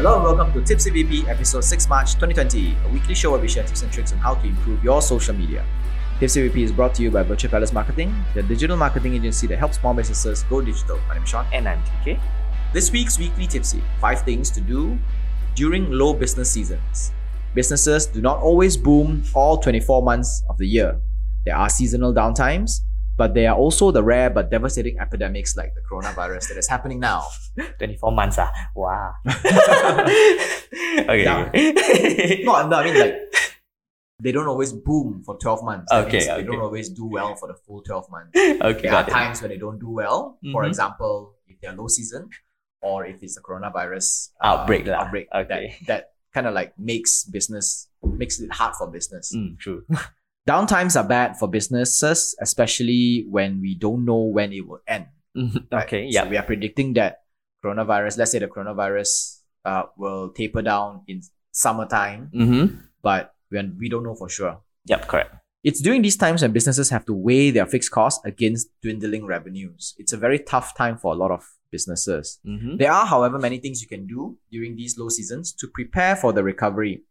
Hello and welcome to Tipsy VP episode 6 March 2020, a weekly show where we share tips and tricks on how to improve your social media. Tipsy VP is brought to you by Virtual Palace Marketing, the digital marketing agency that helps small businesses go digital. My name is Sean. And I'm TK. This week's weekly Tipsy 5 things to do during low business seasons. Businesses do not always boom all 24 months of the year. There are seasonal downtimes, but there are also the rare but devastating epidemics like the coronavirus that is happening now. 24 months. Ah. Wow. okay. Yeah. No, no, I mean like they don't always boom for 12 months. That Okay, means They don't always do well for the full 12 months. okay, There are it. times when they don't do well. For Mhm. example, if they're low season or if it's a coronavirus uh, Outbreak lah. outbreak Okay. that, that kind of like makes business makes it hard for business. Mm, true. Downtimes are bad for businesses, especially when we don't know when it will end. Mhm, right? okay, So yeah. we are predicting that coronavirus, let's say the coronavirus uh, will taper down in summertime, Mm-hmm. but when we don't know for sure. Yep, correct. It's during these times when businesses have to weigh their fixed costs against dwindling revenues. It's a very tough time for a lot of businesses. Mm-hmm. There are, however, many things you can do during these low seasons to prepare for the recovery.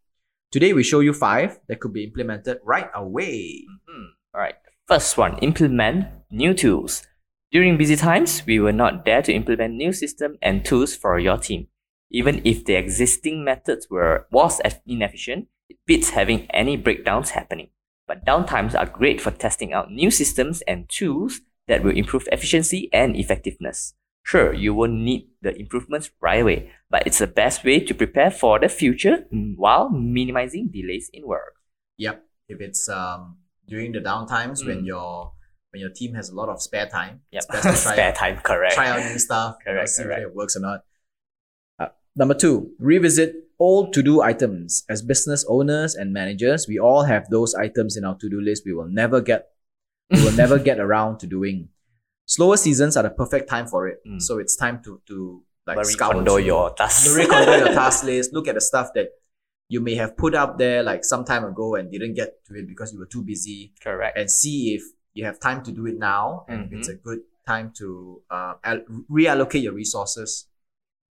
Today, we show you five that could be implemented right away. Mhm. All right. First one, implement new tools. During busy times, we will not dare to implement new system and tools for your team. Even if the existing methods were was eff- inefficient, it beats having any breakdowns happening. But downtimes are great for testing out new systems and tools that will improve efficiency and effectiveness. Sure, you won't need the improvements right away, but it's the best way to prepare for the future while minimizing delays in work. Yep. If it's um during the downtimes when Mm. your when your team has a lot of spare time, Yep. it's best to try Spare out, time, correct. try out new stuff, you know, Correct, see correct. whether it works or not. Uh, number two, revisit all to-do items. As business owners and managers, we all have those items in our to-do list we will never get we will never get around to doing. Slower seasons are the perfect time for it. Mm. So it's time to to like Marie scour Kondo through- your tasks. Marie Kondo your task list. Look at the stuff that you may have put up there like some time ago and didn't get to it because you were too busy, Correct. and see if you have time to do it now and it's Mm-hmm. a good time to uh, al- reallocate your resources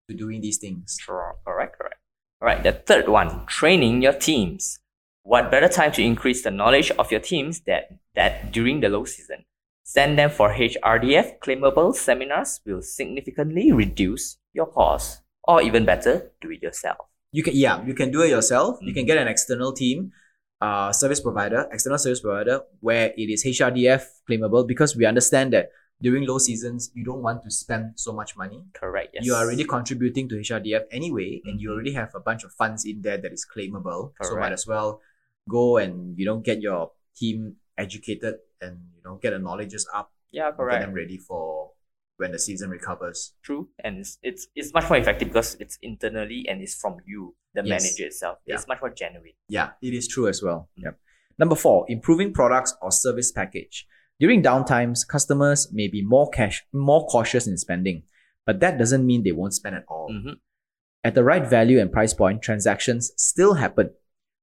to doing these things. Sure. Correct, correct. All right, the third one, training your teams. What better time to increase the knowledge of your teams that, that during the low season? Send them for HRDF claimable seminars will significantly reduce your costs. Or even better, do it yourself. You can yeah, you can do it yourself. You can Mhm. get an external team, uh, service provider, external service provider, where it is HRDF claimable because we understand that during low seasons you don't want to spend so much money. Correct, yes. you are already contributing to HRDF anyway, and you Mhm. already have a bunch of funds in there that is claimable. Correct. So might as well go and you know get your team educated and you know get the knowledges up, Yeah, correct. get them ready for when the season recovers. True. And it's, it's, it's much more effective because it's internally and it's from you, the Yes. manager itself. Yeah. It's much more genuine. Yeah, it is true as well. Yep. Number four, improving products or service package. During downtimes, customers may be more cash, more cautious in spending, but that doesn't mean they won't spend at all. Mhm. At the right value and price point, transactions still happen.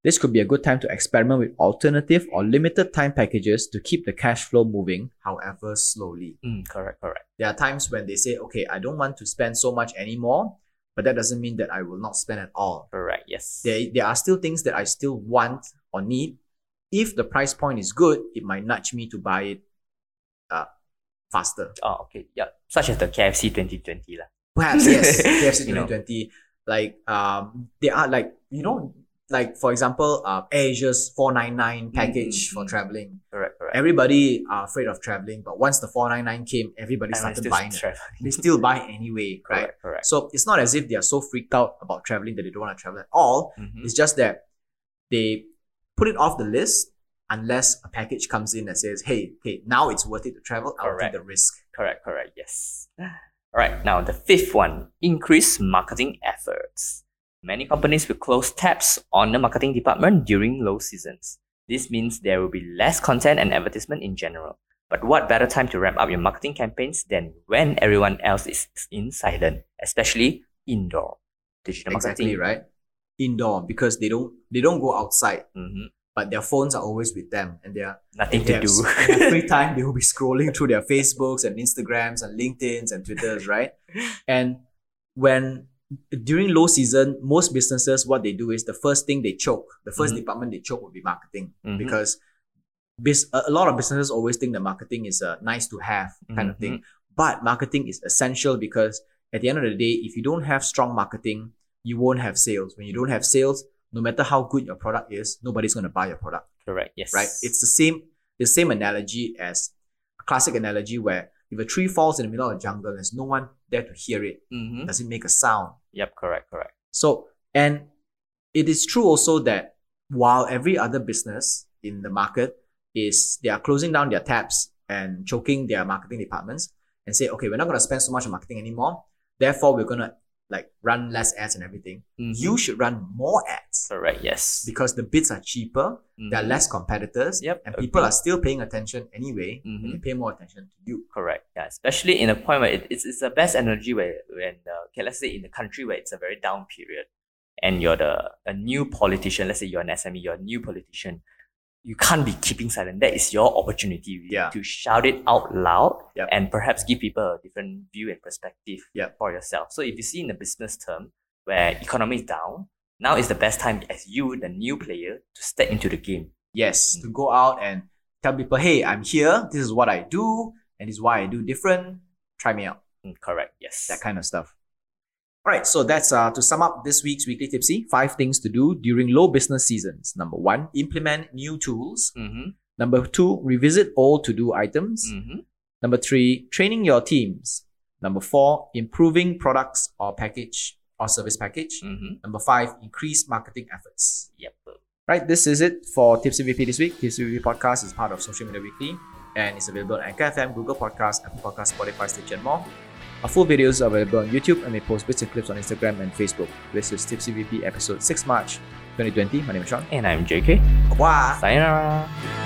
This could be a good time to experiment with alternative or limited time packages to keep the cash flow moving, however slowly. Mm, correct, correct. There are times when they say, okay, I don't want to spend so much anymore, but that doesn't mean that I will not spend at all. Correct, yes. There, there are still things that I still want or need. If the price point is good, it might nudge me to buy it uh, faster. Oh, okay. Yeah. Such as the KFC 2020 lah. Perhaps yes, KFC You know. 2020. Like um, they are like you know, like for example, uh, Asia's 499 package mm, for mm. traveling. Correct, correct. Everybody are afraid of traveling, but once the 499 came, everybody And started buying it. They still buy anyway, right? Correct, correct. So it's not as if they are so freaked out about traveling that they don't want to travel at all. Mhm. It's just that they put it off the list unless a package comes in that says, "Hey, hey, now it's worth it to travel. I'll take the risk." Correct, correct. Yes. All right. Now the fifth one: increase marketing efforts. Many companies will close tabs on the marketing department during low seasons. This means there will be less content and advertisement in general. But what better time to ramp up your marketing campaigns than when everyone else is in silent, especially indoor digital Exactly marketing. right. Indoor because they don't they don't go outside, Mhm. but their phones are always with them, and they are Nothing they to have do. s- they have free time. They will be scrolling through their Facebooks and Instagrams and LinkedIn's and Twitters, right? And when during low season, most businesses what they do is the first thing they choke, the 1st Mhm. department they choke would be marketing Mhm. because bis- a lot of businesses always think that marketing is a nice to have kind of Mhm. thing, but marketing is essential because at the end of the day, if you don't have strong marketing, you won't have sales. When you don't have sales, no matter how good your product is, nobody's going to buy your product Correct. Yes. right? It's the same the same analogy as a classic analogy where if a tree falls in the middle of a jungle, there's no one there to hear it. Mm-hmm. Does it make a sound? Yep. Correct. Correct. So, and it is true also that while every other business in the market is they are closing down their taps and choking their marketing departments and say, okay, we're not going to spend so much on marketing anymore. Therefore, we're going to like run less ads and everything. Mhm. You should run more ads Correct. Yes. because the bids are cheaper there are Mhm. less competitors Yep, and people agree. are still paying attention anyway Mhm. and they pay more attention to you Correct. Yeah. Especially in a point where it, it's, it's the best energy where when uh, okay, let's say in the country where it's a very down period, and you're the a new politician. Let's say you're an SME, you're a new politician. You can't be keeping silent. That is your opportunity really, Yeah. to shout it out loud Yep. and perhaps give people a different view and perspective Yep. for yourself. So if you see in a business term where economy is down, now is the best time as you, the new player, to step into the game. yes Mm. to go out and tell people hey i'm here this is what i do and this is why i do different try me out Mm, correct. Yes. that kind of stuff all right so that's uh to sum up this week's weekly tipsy five things to do during low business seasons number one implement new tools Mm-hmm. number two revisit all to-do items Mm-hmm. Number three, training your teams. Number four, improving products or package or service package. Mm-hmm. Number five, increase marketing efforts. Yep. Right, this is it for Tipsy VP this week. Tipsy VP podcast is part of Social Media Weekly and it's available on Anchor FM, Google Podcasts, Apple Podcasts, Spotify, Stitcher, and more. Our full videos are available on YouTube and we post bits and clips on Instagram and Facebook. This is Tipsy VP episode 6 March 2020. My name is Sean. And I'm JK. Bye. Sayonara.